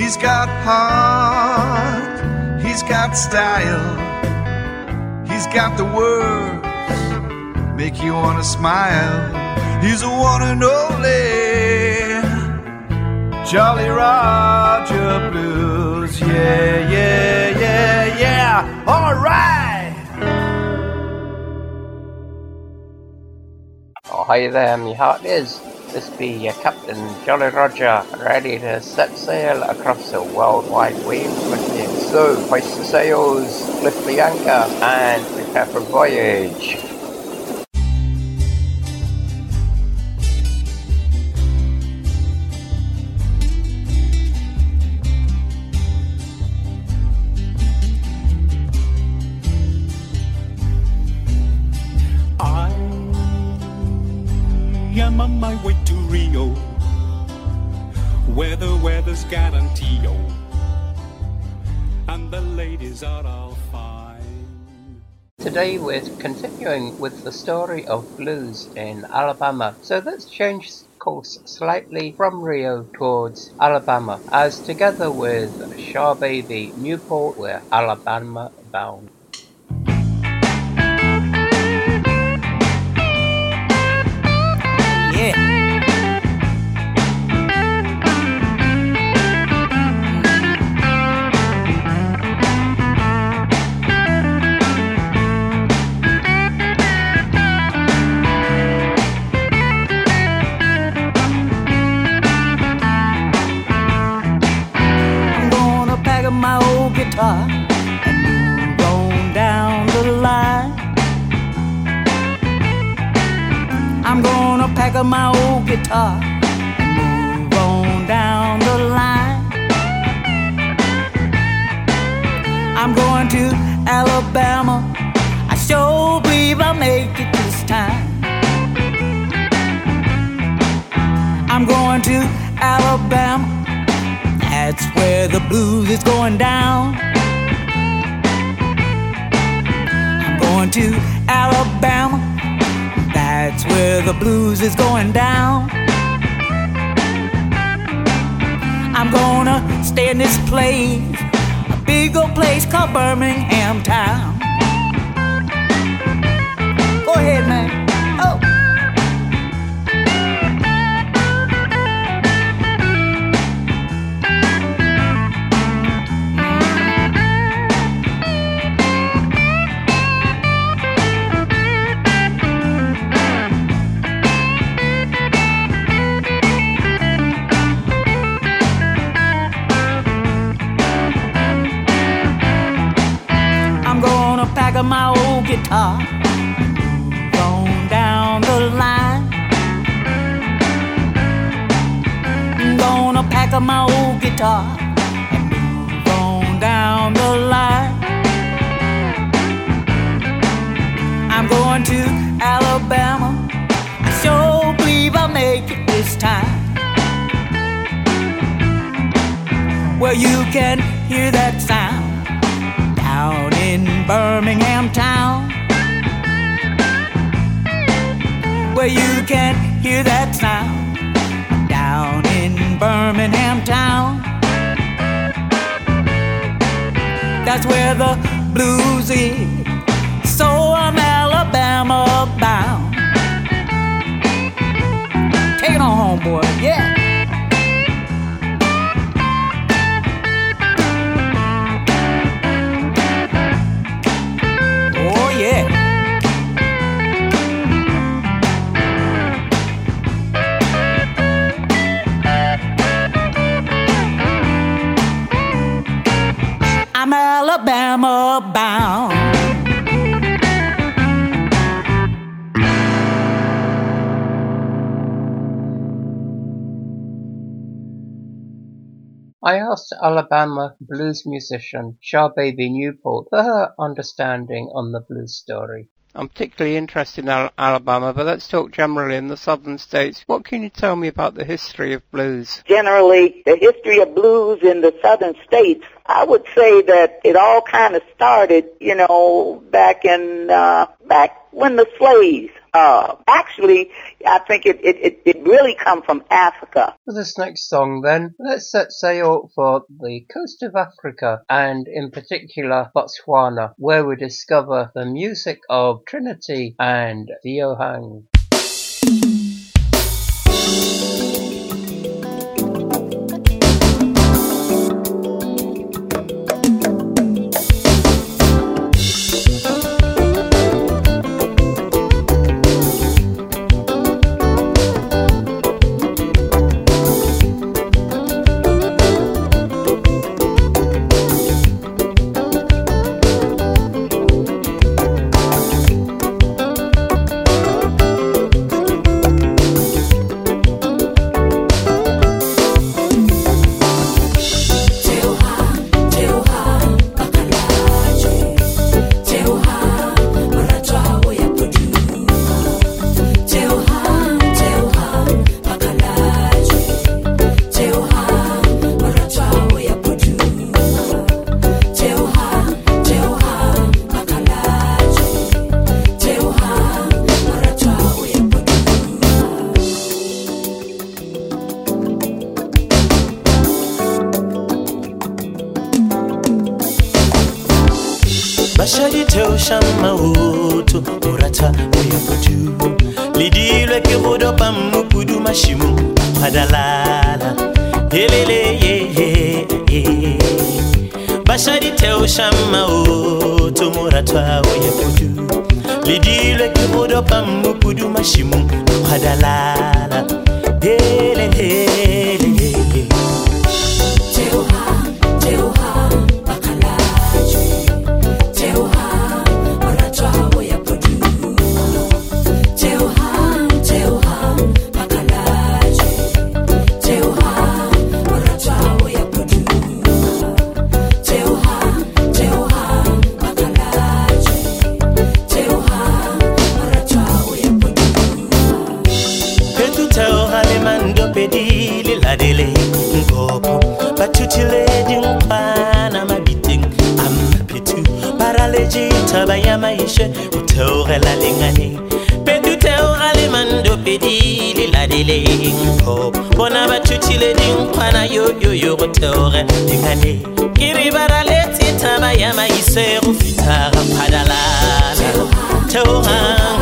He's got heart, he's got style, he's got the words make you wanna smile. He's a one and only Jolly Roger Blues. Yeah, yeah, yeah, yeah. All right. Oh, hi there, me hearties. This be your Captain Jolly Roger, ready to set sail across the worldwide you. So, hoist the sails, lift the anchor, and prepare for voyage. Continuing with the story of blues in Alabama. So let's change course slightly from Rio towards Alabama, as together with SharBaby Newport we're Alabama bound. Yeah. Pack my old guitar and move on down the line. I'm going to Alabama. I sure believe I'll make it this time. I'm going to Alabama. That's where the blues is going down. I'm going to Alabama. That's where the blues is going down. I'm gonna stay in this place, a big old place called Birmingham Town. Go ahead, man. Guitar, on down the line. I'm gonna pack up my old guitar and down the line. I'm going to Alabama. I sure believe I'll make it this time. Where you can hear that sound Birmingham town. Where you can hear that sound down in Birmingham town. That's where the blues is. Alabama bound. I asked Alabama blues musician SharBaby Newport for her understanding on the blues story. I'm particularly interested in Al- Alabama, but let's talk generally in the southern states. What can you tell me about the history of blues? generally the history of blues in the southern states, I would say that it all kind of started, you know, back in uh, back when the slaves. Uh, actually, I think it, it, it, really come from Africa. For this next song, then, let's set sail for the coast of Africa and, in particular, Botswana, where we discover the music of Trinity and the Ohang. Mas bona ba thutile dinkgwana yo yo yo go theoge. Dingane ke ribara le tshethaba ya maise go fitha ga phadalala theogang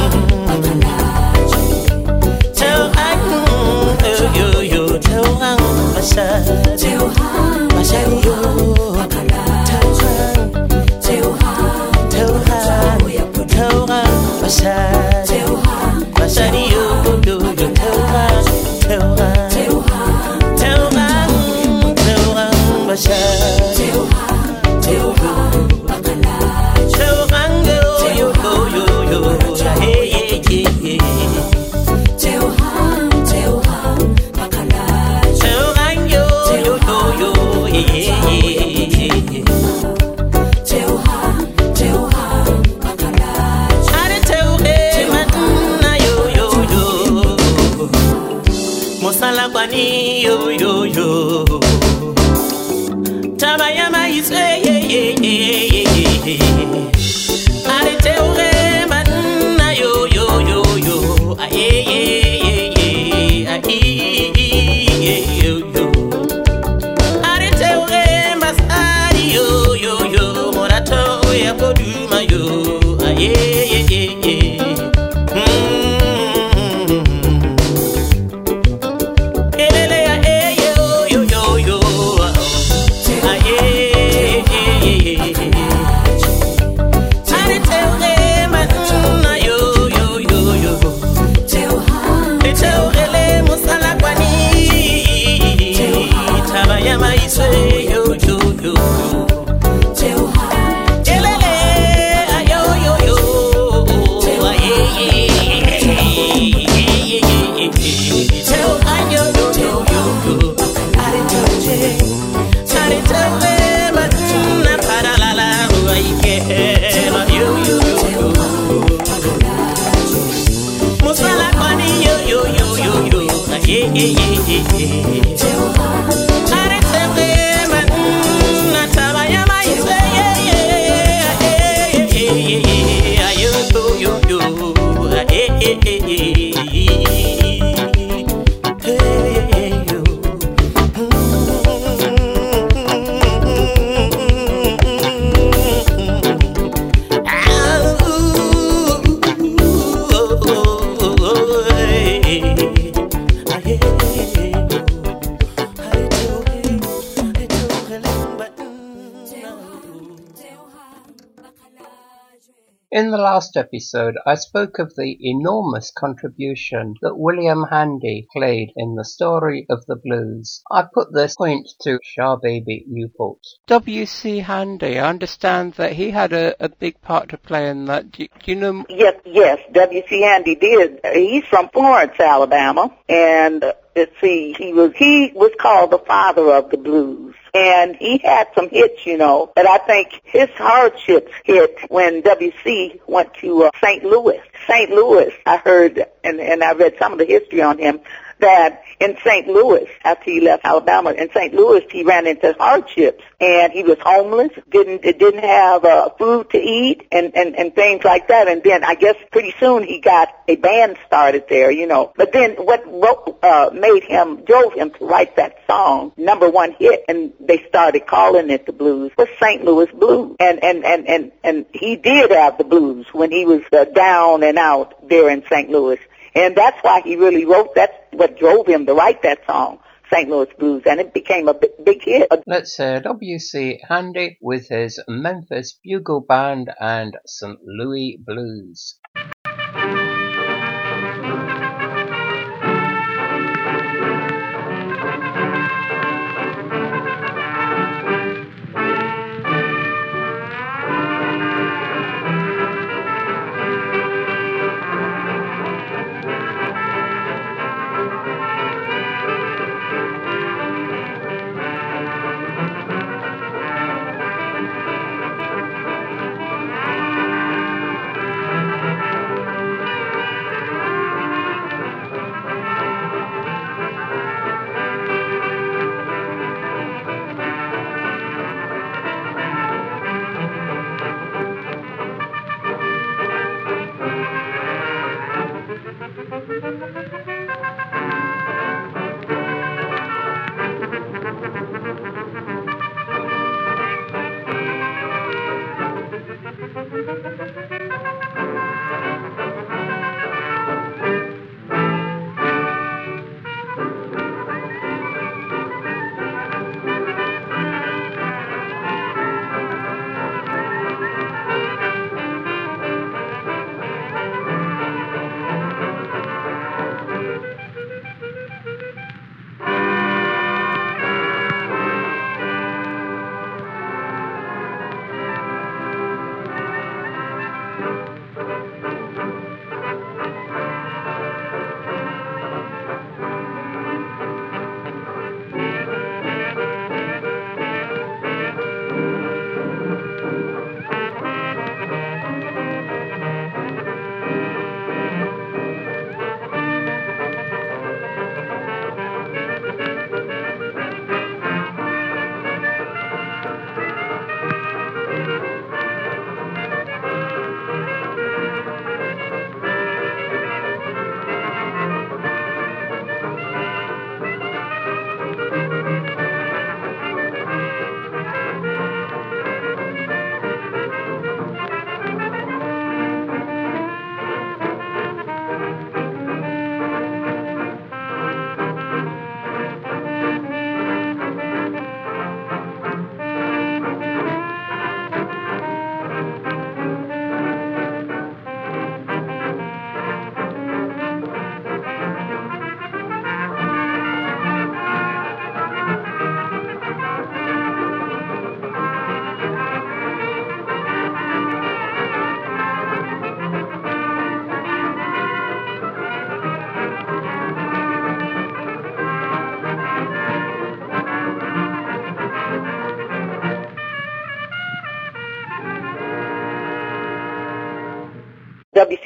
last episode, I spoke of the enormous contribution that William Handy played in the story of the blues. I put this point to SharBaby Newport. W.C. Handy, I understand that he had a, a big part to play in that. Do, do you know? Yes, yes, W.C. Handy did. He's from Florence, Alabama, and uh, let's see, he was he was called the father of the blues. And he had some hits, you know, but I think his hardships hit when WC went to uh, St. Louis. St. Louis, I heard, and, and I read some of the history on him, that in St. Louis, after he left Alabama, in St. Louis, he ran into hardships and he was homeless, didn't didn't have uh, food to eat, and and and things like that. And then I guess pretty soon he got a band started there, you know. But then what wrote, uh, made him drove him to write that song, number one hit, and they started calling it the blues, was St. Louis blues. And and and and and he did have the blues when he was uh, down and out there in St. Louis. And that's why he really wrote, that's what drove him to write that song, St. Louis Blues, and it became a big, big hit. Let's uh, hear W.C. Handy with his Memphis Bugle Band and St. Louis Blues.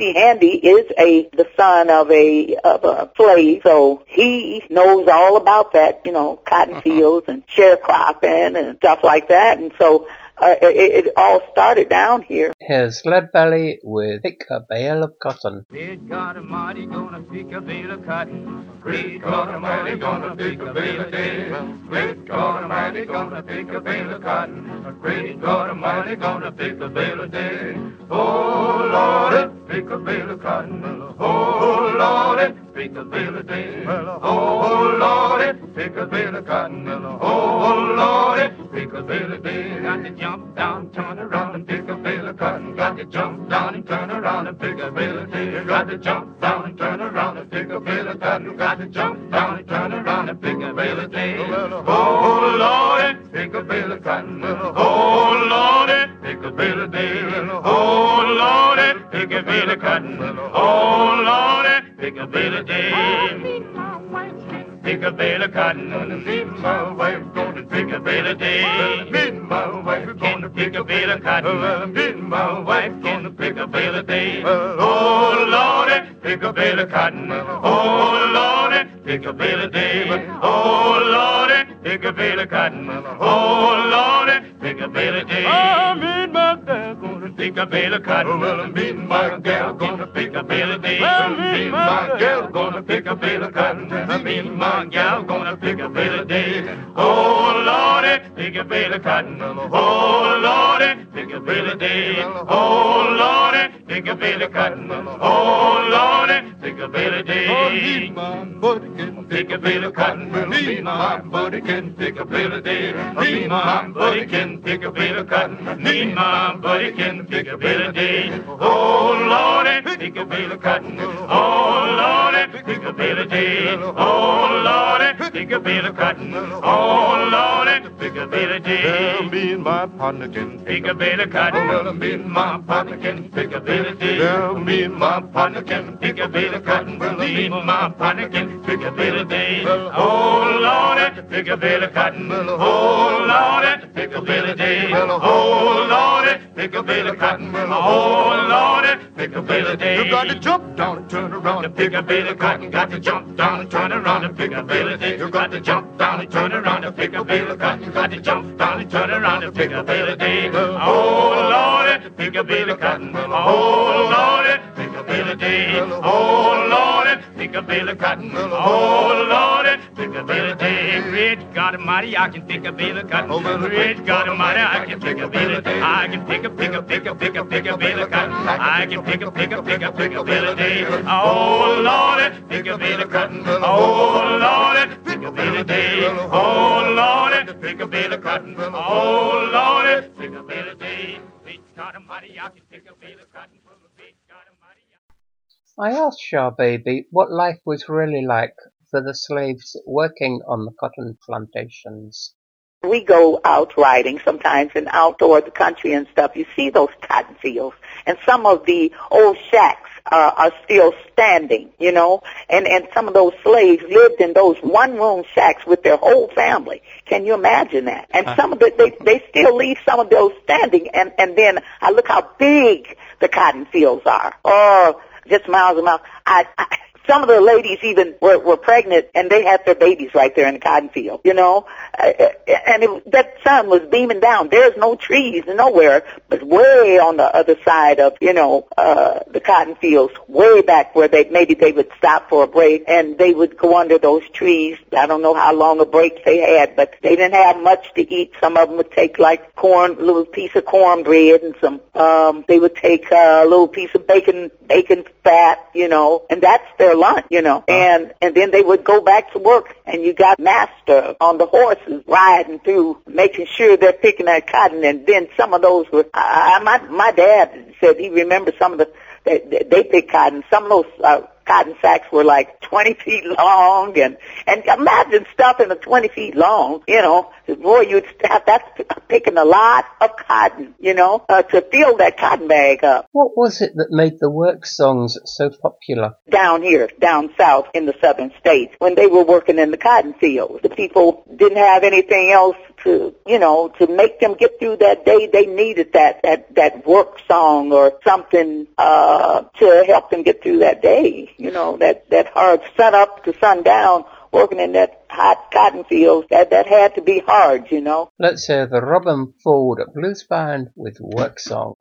W.C. Handy is a the son of a of a slave, so he knows all about that, you know, cotton fields and sharecropping and stuff like that. And so uh, it, it all started down here. Here's Lead Belly with Pick a Bale of Cotton. Great God Almighty gonna pick a bale of cotton. Great God Almighty gonna pick a bale of day. Great God Almighty gonna pick a bale of cotton. Great God Almighty gonna pick a bale of day. Oh Lord, pick a bale of cotton. Oh Lord, pick a bale of day. Oh Lord, pick a bale of cotton. Oh Lord, of day. Got to jump down, turn around and of cotton. Got to jump down and turn around and of day. Got to jump down and turn around and of cotton. Got to jump down and turn around and of day. Oh, Lordy, pick a bale of cotton. Oh, Lordy, of day. Oh, Lordy, cotton. Oh, Lordy, pick a Pick a bale of cotton. Me and my wife gonna pick a bale of day. Me and my wife gonna pick a bale of cotton. Me and my wife gonna pick a bale of day. Oh Lordy, pick a bale of cotton. Oh Lordy, pick a bale of day. Oh Lordy, pick a bale of cotton. Oh Lordy, pick a bale of cotton. Well, and my gal gonna pick a bale of day. Well, and my gal gonna pick a bale of cotton. And my gal gonna pick a bale of day. Oh Lordy, pick a bale of cotton. Oh Lordy, pick a bale of day. Oh Lordy, pick a bale of cotton. Oh Lordy, pick a bale of day. my buddy can pick a bale of cotton. And my buddy can pick a bale of day. And my buddy can pick a bale of cotton. And my buddy can pick a bale of day. Oh Lordy, pick a bale of cotton. Oh Lordy, pick a bale of day. Oh Lordy, pick a bale of cotton. Oh Lordy, pick a bale of day. me and my partner can Pick a bale of cotton. Well, me and my partner can pick a bale of day. Well, me and my partner can pick a bale of cotton. Well, me and my partner can pick a bale of day. Oh Lordy, pick a bale of cotton. Oh Lordy, pick a bale of day. Oh Lordy, pick a bale of cotton. Oh Lordy, pick a bale of day. You got to jump down and turn around to pick a bale of cotton. Got to jump down and turn around and pick a bale of day. You got to jump down and turn around and pick a bale of cotton. Got to jump down and turn around and pick a bale of day. Oh Lordy, pick a bale of cotton. Oh Lordy, pick a bale of day. Oh Lordy, pick a bale of cotton. Oh Lordy, pick a bale of day. Great God Almighty, I can pick a bale of cotton. Great God Almighty, I can pick a bale of day. I can pick a pick a pick a pick a pick a bale of cotton. I can pick a pick a pick a pick a bale of day. Oh Lordy, pick a bale of cotton. Oh Lordy, pick a bale of day. Oh Lordy, pick a bale of cotton. Oh Lordy, pick a bale of day. Great God Almighty, I can pick a bale of cotton. Great God Almighty. I asked SharBaby what life was really like for the slaves working on the cotton plantations. we go out riding sometimes and out toward the country and stuff, you see those cotton fields. And some of the old shacks are, are still standing, you know. And, and some of those slaves lived in those one-room shacks with their whole family. Can you imagine that? And some of the, they, they still leave some of those standing. And, and then I look how big the cotton fields are. Oh, just miles and miles. I, I some of the ladies even were, were pregnant and they had their babies right there in the cotton field, you know. Uh, and it, that sun was beaming down. There's no trees nowhere, but way on the other side of, you know, uh, the cotton fields, way back where they, maybe they would stop for a break and they would go under those trees. I don't know how long a break they had, but they didn't have much to eat. Some of them would take like corn, little piece of cornbread and some, um, they would take uh, a little piece of bacon, bacon fat, you know, and that's their lunch, you know. And and then they would go back to work, and you got master on the horses riding through, making sure they're picking that cotton. And then some of those were, I, I- my my dad said he remembers some of the they, they they pick cotton. Some of those uh, cotton sacks were like 20 feet long, and and imagine stuffing a 20 feet long, you know. Boy, you'd have that's picking a lot of cotton, you know, uh, to fill that cotton bag up. What was it that made the work songs so popular? down here, down south in the southern states, when they were working in the cotton fields. The people didn't have anything else to, you know, to make them get through that day. They needed that, that, that work song or something, uh, to help them get through that day. You know, that, that hard sun up to sundown working in that hot cotton fields, that, that had to be hard, you know. Let's hear the Robben Ford Blues Band with Work Song.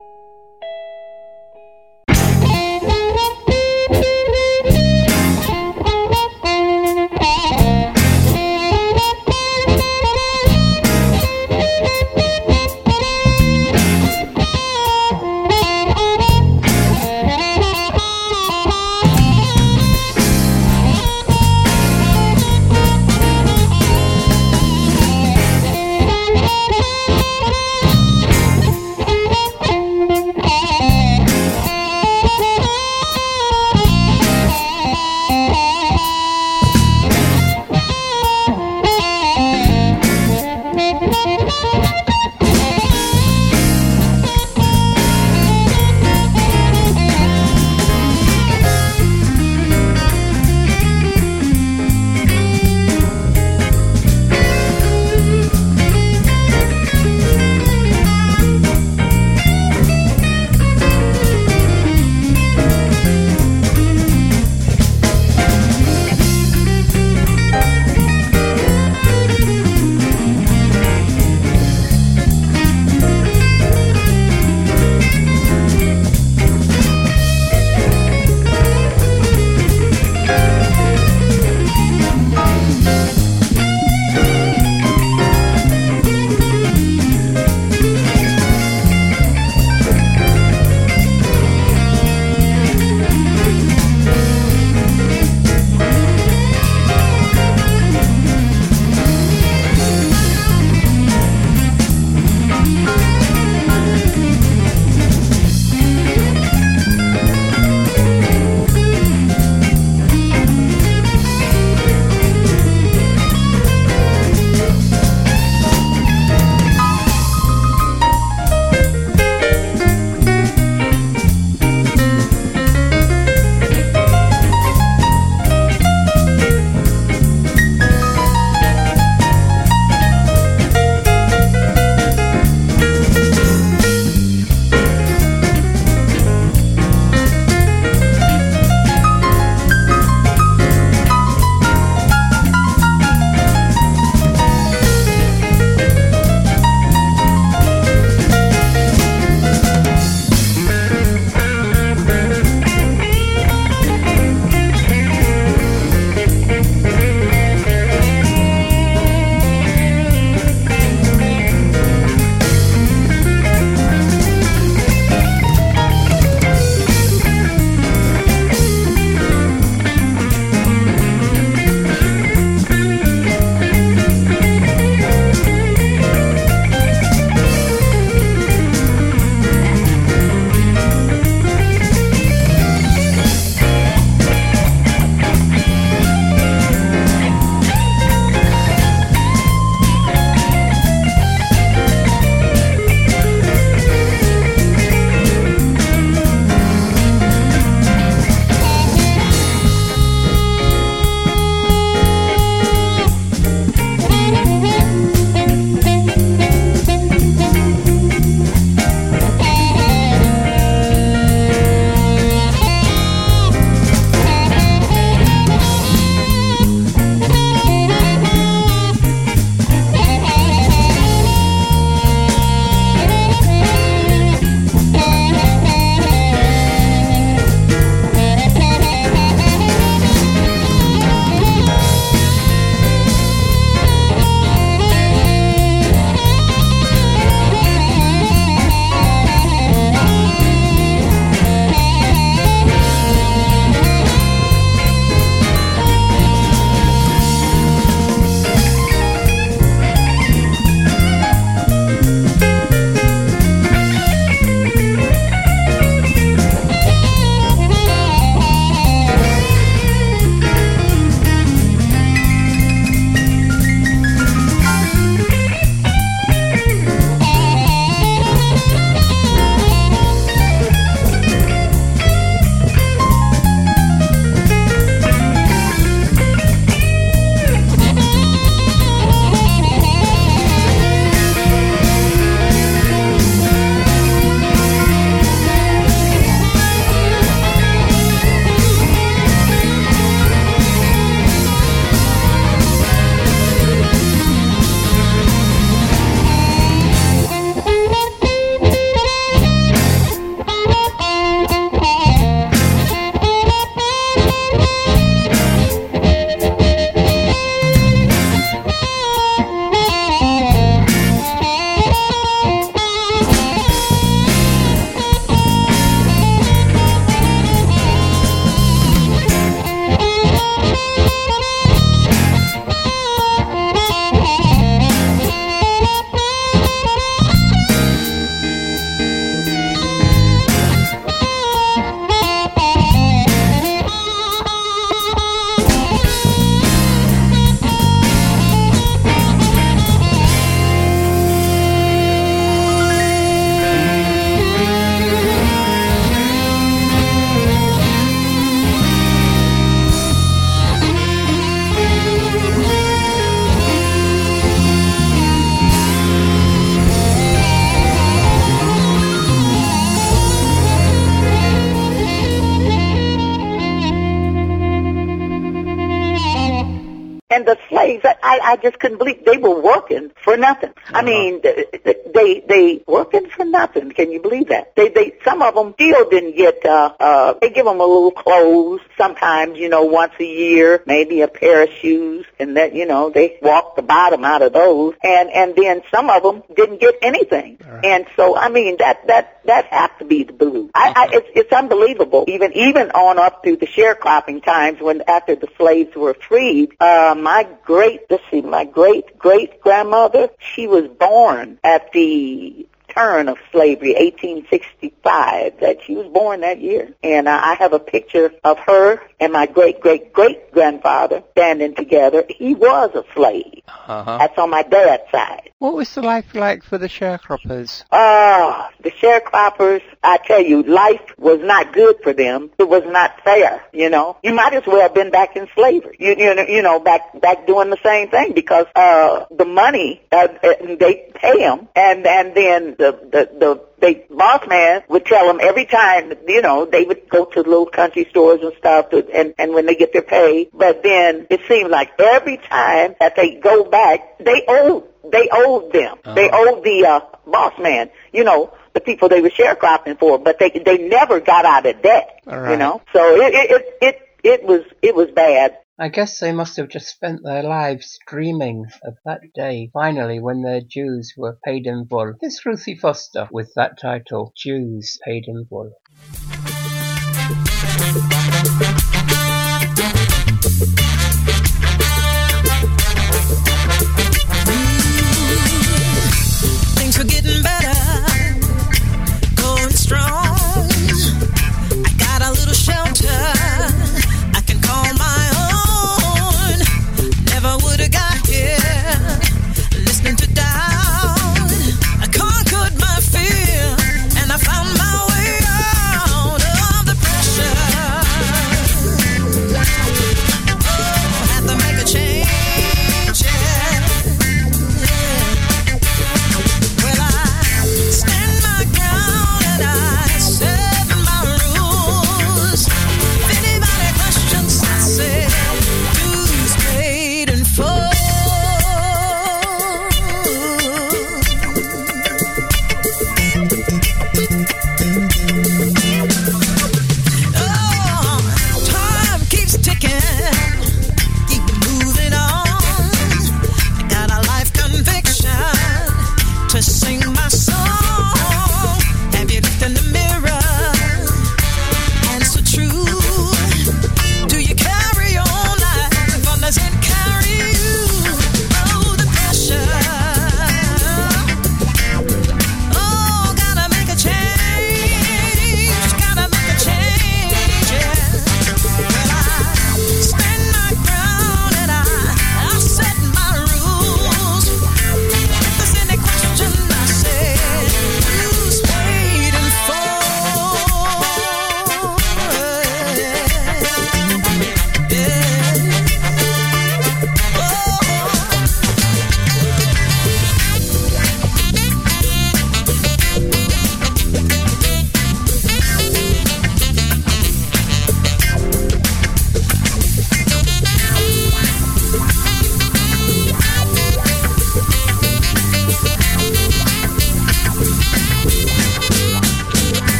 For nothing. I Uh-huh. mean, th- th- they they working for nothing. Can you believe that? They they some of them still didn't get. uh uh They give them a little clothes sometimes, you know, once a year, maybe a pair of shoes, and that you know they walk the bottom out of those, and and then some of them didn't get anything. And so I mean that that that has to be the blue. I, I it's it's unbelievable. Even even on up through the sharecropping times when after the slaves were freed, uh my great let's see, my great great grandmother, she was born at the turn of slavery, 1865, that she was born that year. And uh, I have a picture of her and my great great great grandfather standing together. He was a slave. Uh-huh. That's on my dad's side. What was the life like for the sharecroppers? Ah, the sharecroppers, I tell you, life was not good for them. It was not fair, you know. You might as well have been back in slavery. You, you know, you know, back, back doing the same thing because, uh, the money, uh, uh, they pay them and, and then the, the, the, they, boss man would tell them every time, you know, they would go to little country stores and stuff to, and, and when they get their pay, but then it seemed like every time that they go back, they owed they owed them. They owed the uh, boss man, you know, the people they were sharecropping for, but they they never got out of debt, All you know. So it it it it, it was it was bad. I guess they must have just spent their lives dreaming of that day, finally, when their dues were paid in full. It's Ruthie Foster with that title, Dues Paid in Full.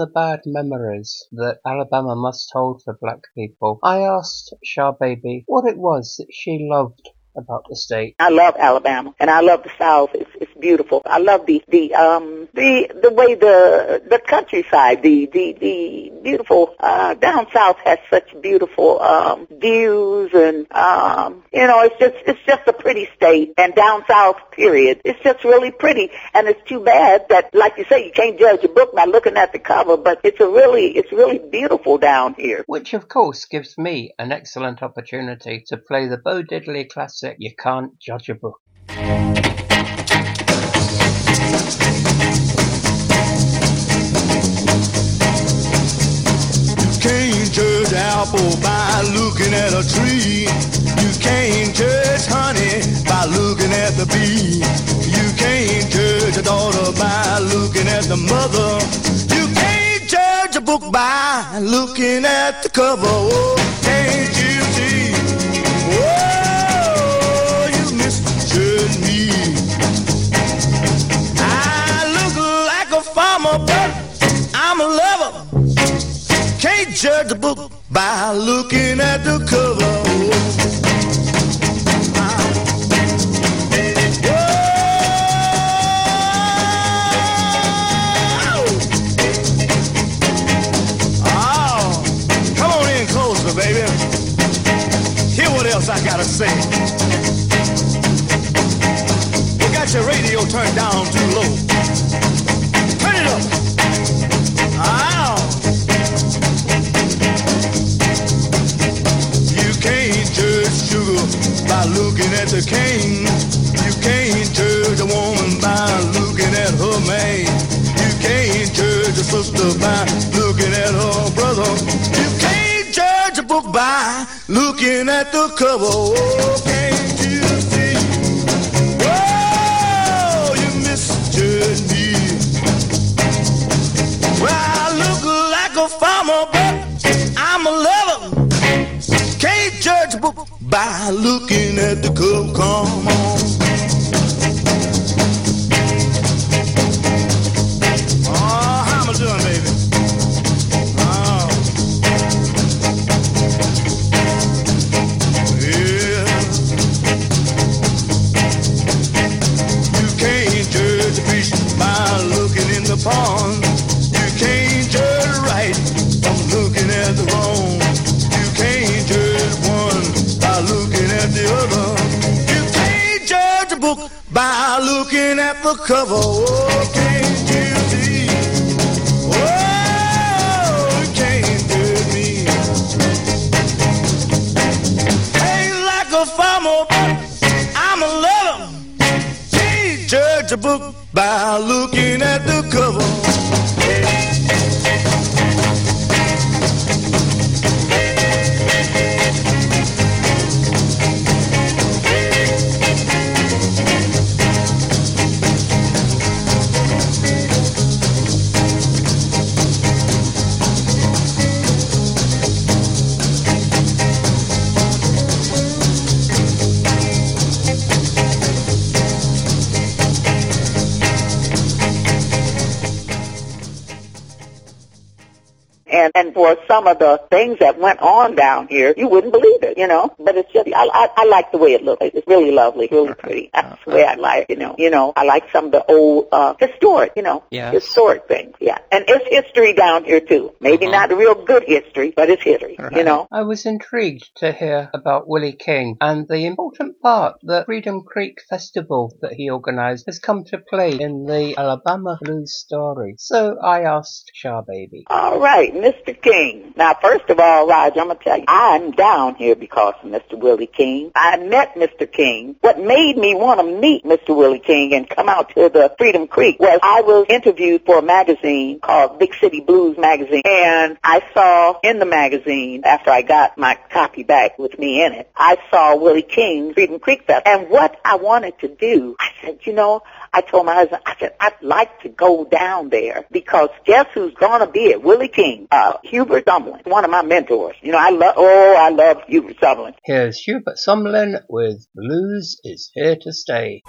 The bad memories that Alabama must hold for black people, I asked SharBaby what it was that she loved about the state. I love Alabama and I love the South. It's it's beautiful. I love the the um the the way the the countryside, the the the beautiful uh down south has such beautiful um views and um you know it's just it's just a pretty state and down south period. It's just really pretty and it's too bad that like you say you can't judge a book by looking at the cover, but it's a really it's really beautiful down here. Which of course gives me an excellent opportunity to play the Bo Diddley classic You Can't Judge a Book. You can't judge apple by looking at a tree. You can't judge honey by looking at the bee. You can't judge a daughter by looking at the mother. You can't judge a book by looking at the cover. Oh, can't you see? Judge a book by looking at the cover. Oh, come on in closer, baby. Hear what else I gotta say. You got your radio turned down too low. By looking at the king. You can't judge a woman by looking at her man. You can't judge a sister by looking at her brother. You can't judge a book by looking at the cover. Oh, can't you see? Oh, you misjudge me. Well, I look like a farmer, but I'm a lover. Can't judge a book by looking at the cover. Come on. Cover. Oh, can't you see? Oh, can't judge me. Ain't like a farmer, but I'm a lover. Can't judge a book things that went on down here, you wouldn't believe it, you know. But it's just I I, I like the way it looks. It's really lovely, really pretty. That's the way I like, you know. You know, I like some of the old uh historic, you know, Yes. historic things. Yeah, and it's history down here too. Maybe Uh-huh. not real good history, but it's history, you know. I was intrigued to hear about Willie King and the important part that Freedom Creek Festival that he organized has come to play in the Alabama Blues story. So I asked Shah Baby. All right, Mr. King. Now, first of all, Raj, I'm gonna tell you, I'm down here because of Mr. Willie King. I met Mr. King. What made me want to meet Mr. Willie King and come out to the Freedom Creek was I was interviewed for a magazine called Big City Blues Magazine, and I saw in the magazine after I got my copy back with me in it, I saw Willie King's Freedom Creek Fest. And what I wanted to do, I said, you know, I told my husband, I said, I'd like to go down there because guess who's gonna be it? Willie King, uh, Hubert Sumlin, one of my mentors. You know, I love, oh, I love Hubert Sumlin. Here's Hubert Sumlin with Blues is Here to Stay.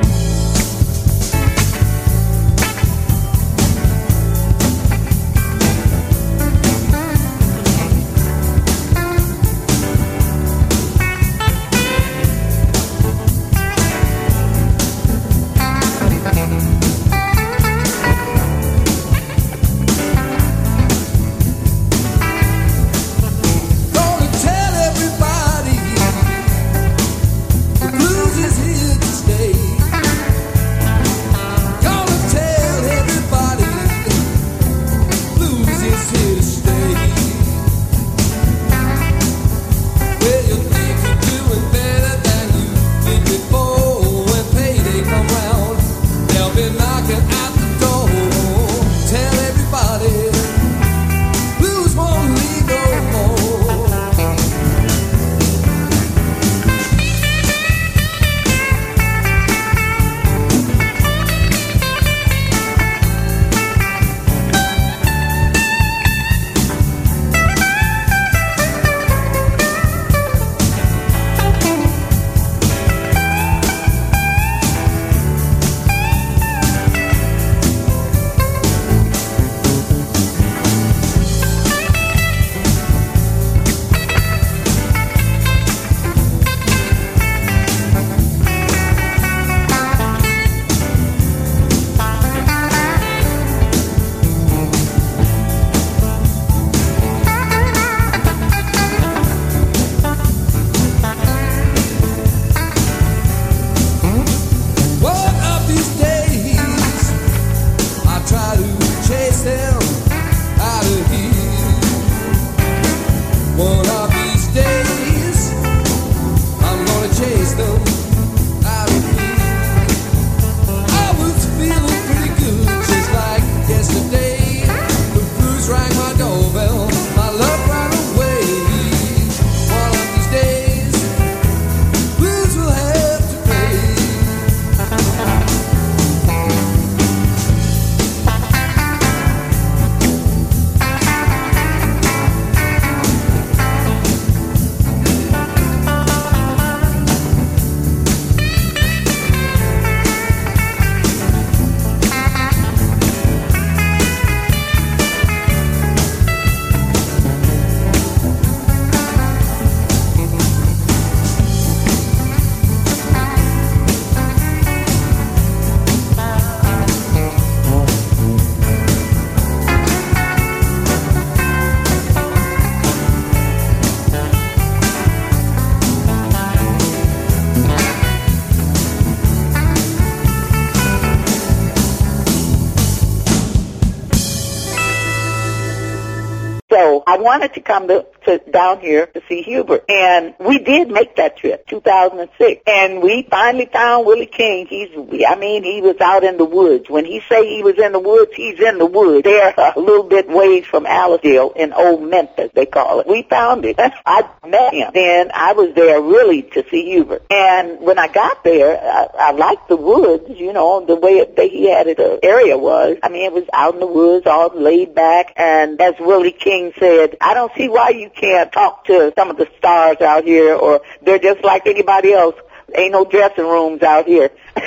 I wanted to come to, to down here to see Hubert, and we did make that trip, 2006, and we finally found Willie King. He's, I mean, he was out in the woods. When he say he was in the woods, he's in the woods. They're a little bit ways from Aliceville in Old Memphis, they call it. We found it. I met him. Then I was there really to see Hubert, and when I got there, I, I liked the woods. You know, the way it, that he had it, uh, area was. I mean, it was out in the woods, all laid back, and as Willie King said, I don't see why you can't talk to some of the stars out here, or they're just like anybody else. Ain't no dressing rooms out here.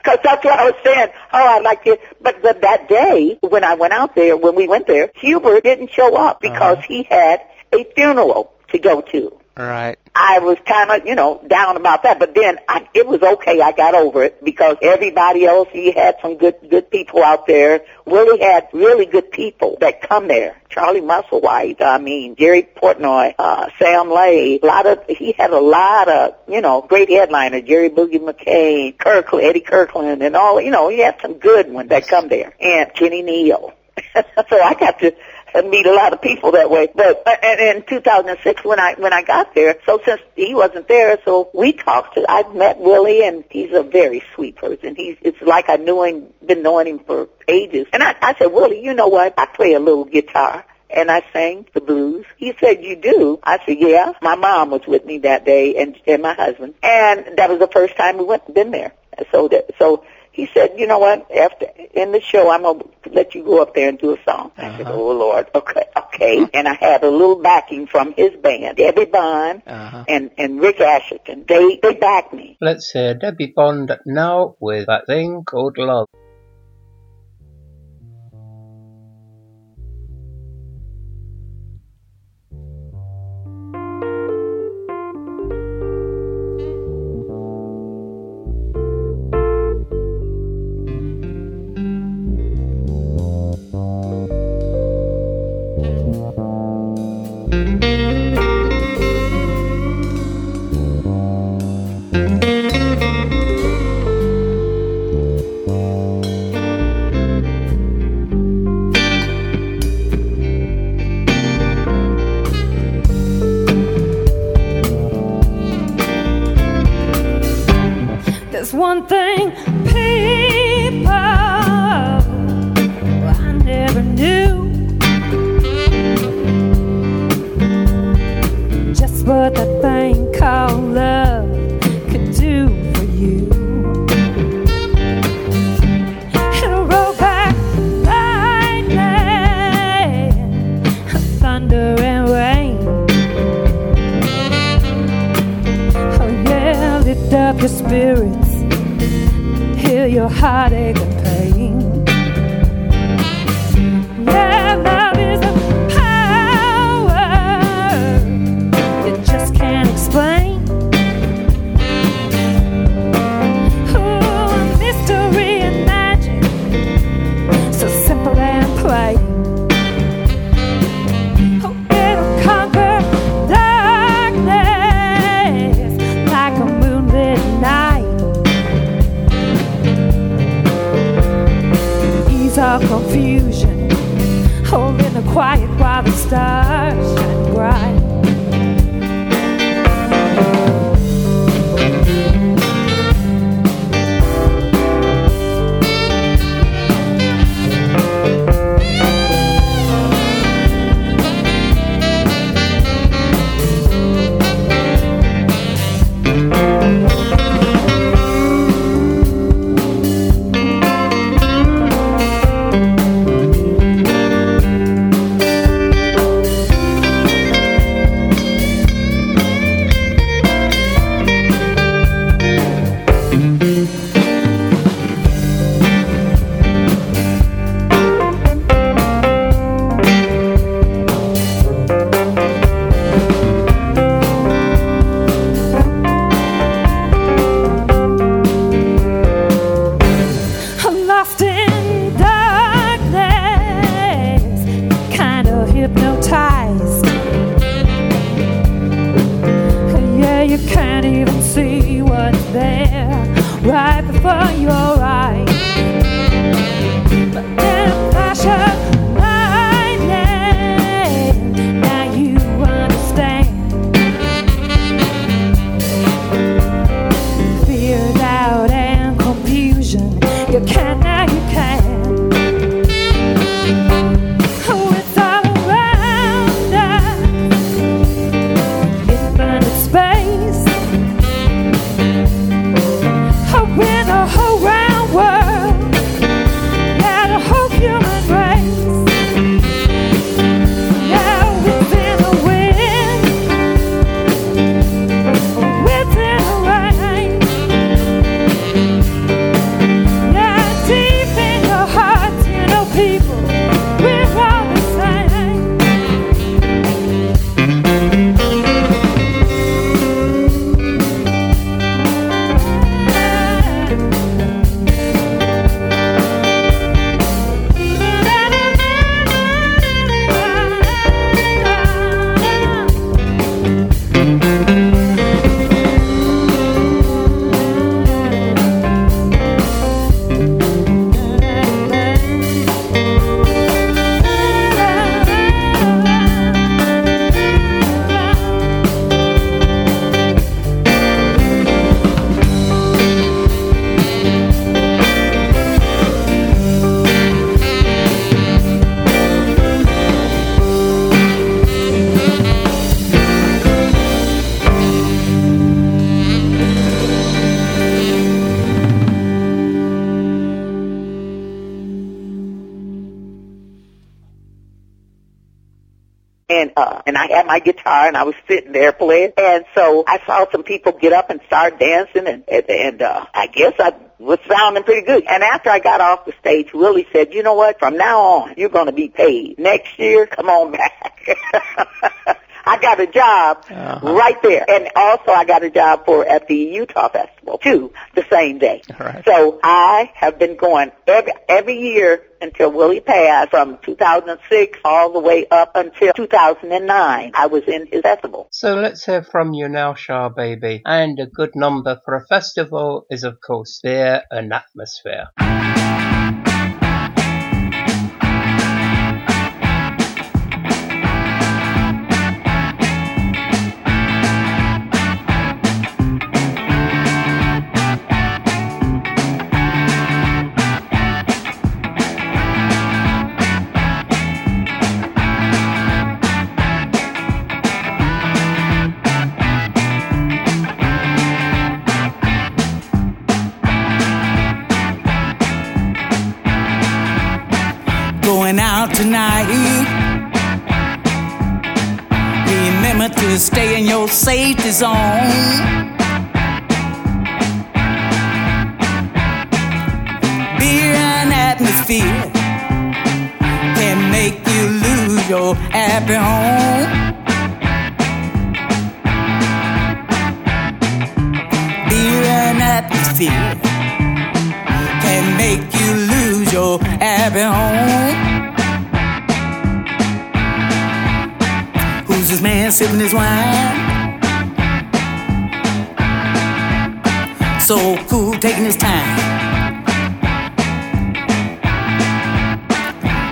Because that's what I was saying. Oh, I like it. But the, that day, when I went out there, when we went there, Hubert didn't show up because uh-huh. he had a funeral to go to. Right. I was kind of, you know, down about that, but then I, it was okay. I got over it because everybody else, he had some good, good people out there. Willie had really good people that come there. Charlie Musselwhite, I mean, Jerry Portnoy, uh, Sam Lay, a lot of, he had a lot of, you know, great headliners, Jerry Boogie McCain, Kirkland, Eddie Kirkland, and all, you know, he had some good ones that come there. And Kenny Neal. so I got to meet a lot of people that way. But and in 2006, when I when I got there, so since he wasn't there, so we talked. To, I met Willie, and he's a very sweet person. He's it's like I knew him, been knowing him for ages. And I, I said, Willie, you know what? I play a little guitar. And I sang the blues. He said, you do? I said, yeah. My mom was with me that day and, and my husband. And that was the first time we went, been there. So that, so he said, you know what, after, in the show, I'm going to let you go up there and do a song. I said, oh Lord, okay, okay. And I had a little backing from his band, Debbie Bond Uh-huh. and, and Rick Asherson. They, they backed me. Let's hear Debbie Bond now with that thing called love. of confusion, holding the quiet while the stars shine bright. And I was sitting there playing and so I saw some people get up and start dancing and and, uh I guess I was sounding pretty good. And after I got off the stage, Willie said, "You know what? From now on, you're going to be paid. Next year, come on back." I got a job uh-huh. right there, and also I got a job for at the Eutaw Festival too, the same day. Right. So I have been going every every year until Willie passed, from 2006 all the way up until 2009. I was in his festival. So let's hear from you now, SharBaby. And a good number for a festival is, of course, Beer and Atmosphere. Safety zone. Beer and atmosphere can make you lose your happy home. Beer and atmosphere can make you lose your happy home. Who's this man sipping his wine? So cool, taking his time.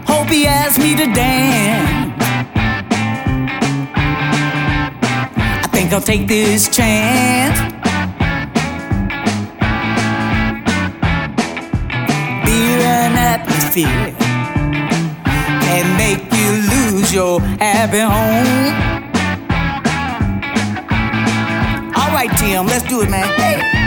Hope he asked me to dance. I think I'll take this chance. beer and atmosphere can make you lose your happy home. All right, Tim, let's do it, man. Hey.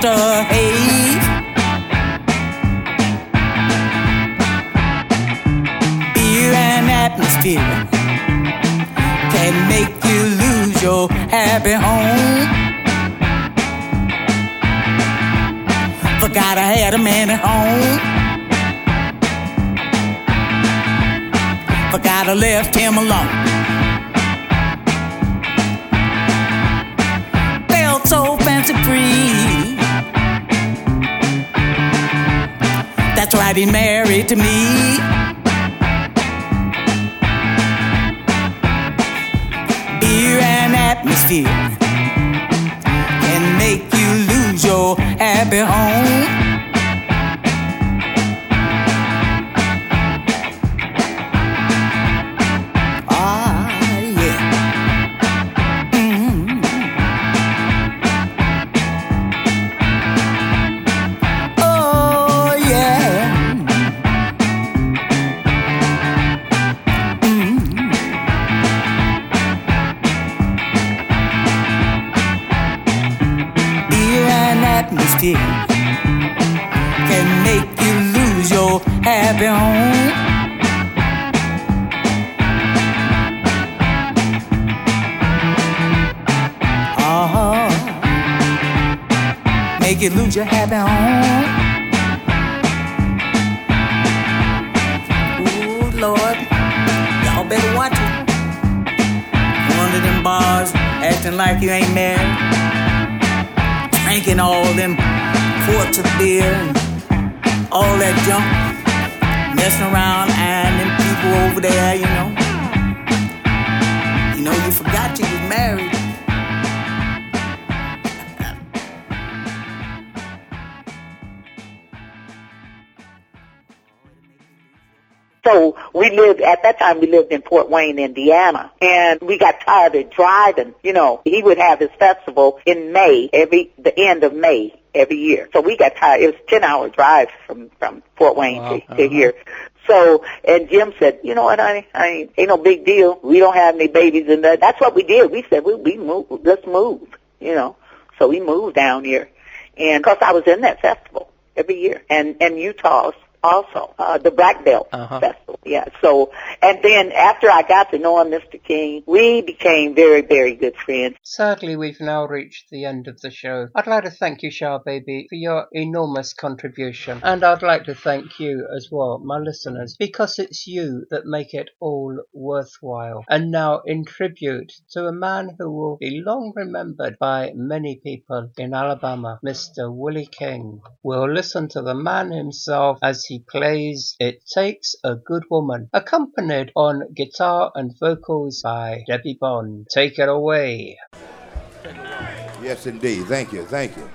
Just haze. Beer and atmosphere can make you lose your happy home. Forgot I had a man at home. Forgot I left him alone. That's right, married to me. Beer and atmosphere can make you lose your happy home. Atmosphere can make you lose your happy home. Uh-huh. Make you lose your happy home. Ooh, Lord, y'all better watch it. One of them bars acting like you ain't married. Drinking all them quarts of beer and all that junk. Messing around and them people over there, you know. You know, you forgot you was married. So we lived, at that time we lived in Fort Wayne, Indiana. And we got tired of driving. You know, he would have his festival in May, every, the end of May every year. So we got tired. It was a 10 hour drive from, from Fort Wayne Wow. to, to uh-huh. here. So, and Jim said, you know what, honey, I ain't, ain't no big deal. We don't have any babies and that. That's what we did. We said, we, we move, let's move, you know. So we moved down here. And of course I was in that festival every year. And, and Eutaw's also, uh, the Black Belt Uh-huh. Festival. Yeah. So, and then after I got to know him, Mr. King, we became very, very good friends. Sadly, we've now reached the end of the show. I'd like to thank you, SharBaby, for your enormous contribution. And I'd like to thank you as well, my listeners, because it's you that make it all worthwhile. And now, in tribute to a man who will be long remembered by many people in Alabama, Mr. Willie King, we'll listen to the man himself as he plays It Takes a Good Woman, accompanied on guitar and vocals by Debbie Bond. Take it away. Yes, indeed. Thank you. Thank you.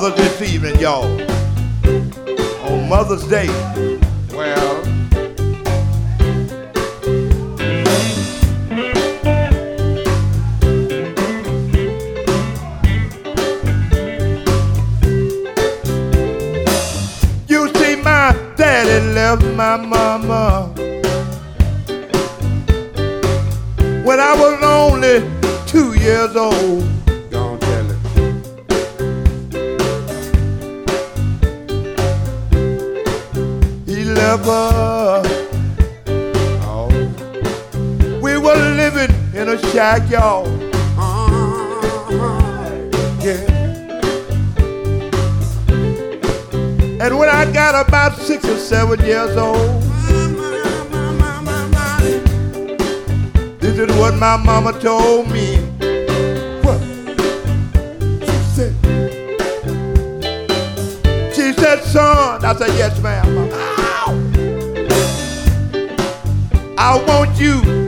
Y'all this evening, y'all. On Mother's Day. Well, you see, my daddy left my mama when I was only two years old. Y'all. And when I got about six or seven years old, this is what my mama told me. What? She said, she said, son, I said, yes, ma'am. I want you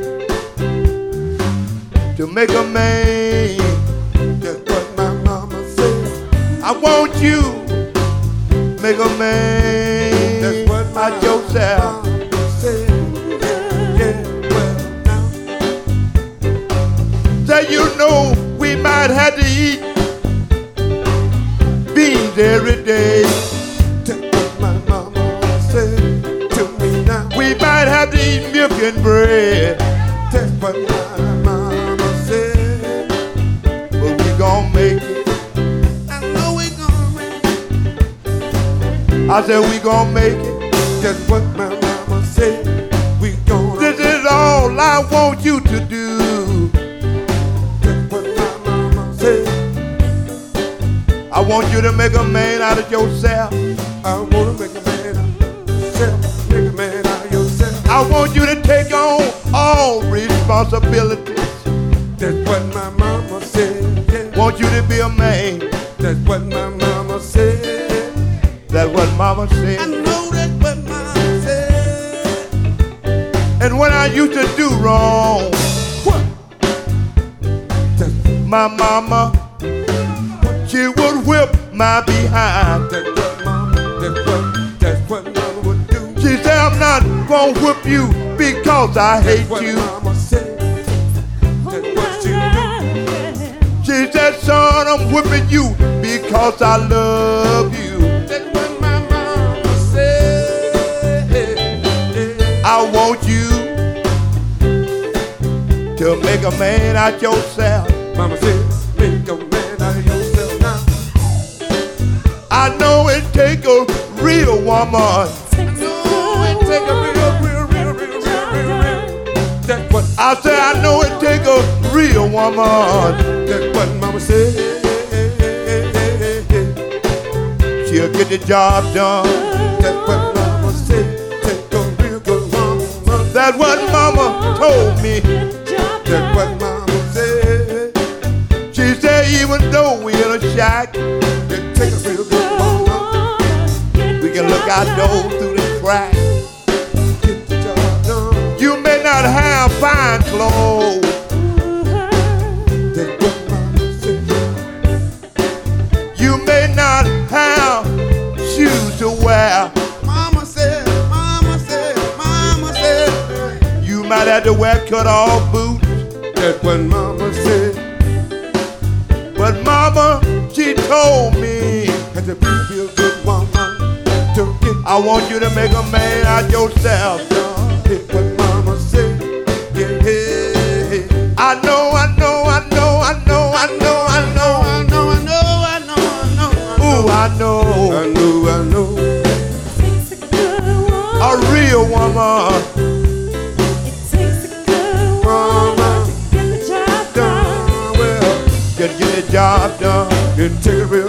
to make a man. That's what my mama said. I want you make a man. That's what my yourself. said. Yeah, well, now. Say you know we might have to eat beans every day. That's what my mama said to me now. We might have to eat milk and bread. That's what my I said we gon' make it. That's what my mama said. We gon' This is all I want you to do. That's what my mama said. I want you to make a man out of yourself. I wanna make a man out of yourself. Make a man out of yourself. I want you to take on all responsibilities. That's what my mama said. Yeah. Want you to be a man. That's what my mama what mama said. I know that's what mama said. And when I used to do wrong, what? My mama, she would whip my behind. That's what mama, that's what, that's what mama would do. She said, I'm not gonna whip you because I hate you. Mama said. That's what she do. She said, son, I'm whipping you because I love you. To make a man out yourself. Mama said, make a man out of yourself now. I know it take a real woman. I know it take a real, real, real, real, real, real, real. That's what I said. I know it take a real woman. That's what Mama said. She'll get the job done. That's what Mama said. Take a real good woman. That's what Mama told me. That's what Mama said. She said even though we in a shack, it take a real good woman. We can look out door through the crack. You may not have fine clothes. What Mama said. You may not have shoes to wear. Mama said, Mama said, Mama said. You might have to wear cut off boots. That's what Mama said. But Mama, she told me, be a real good woman. To get I want you to make a man out yourself. That's what Mama said. Yeah, yeah, yeah. I know, I know, I know, I know, I know, I know, I know, I know, I know, I know. Ooh, I know. I know, I know. A real. Woman. could do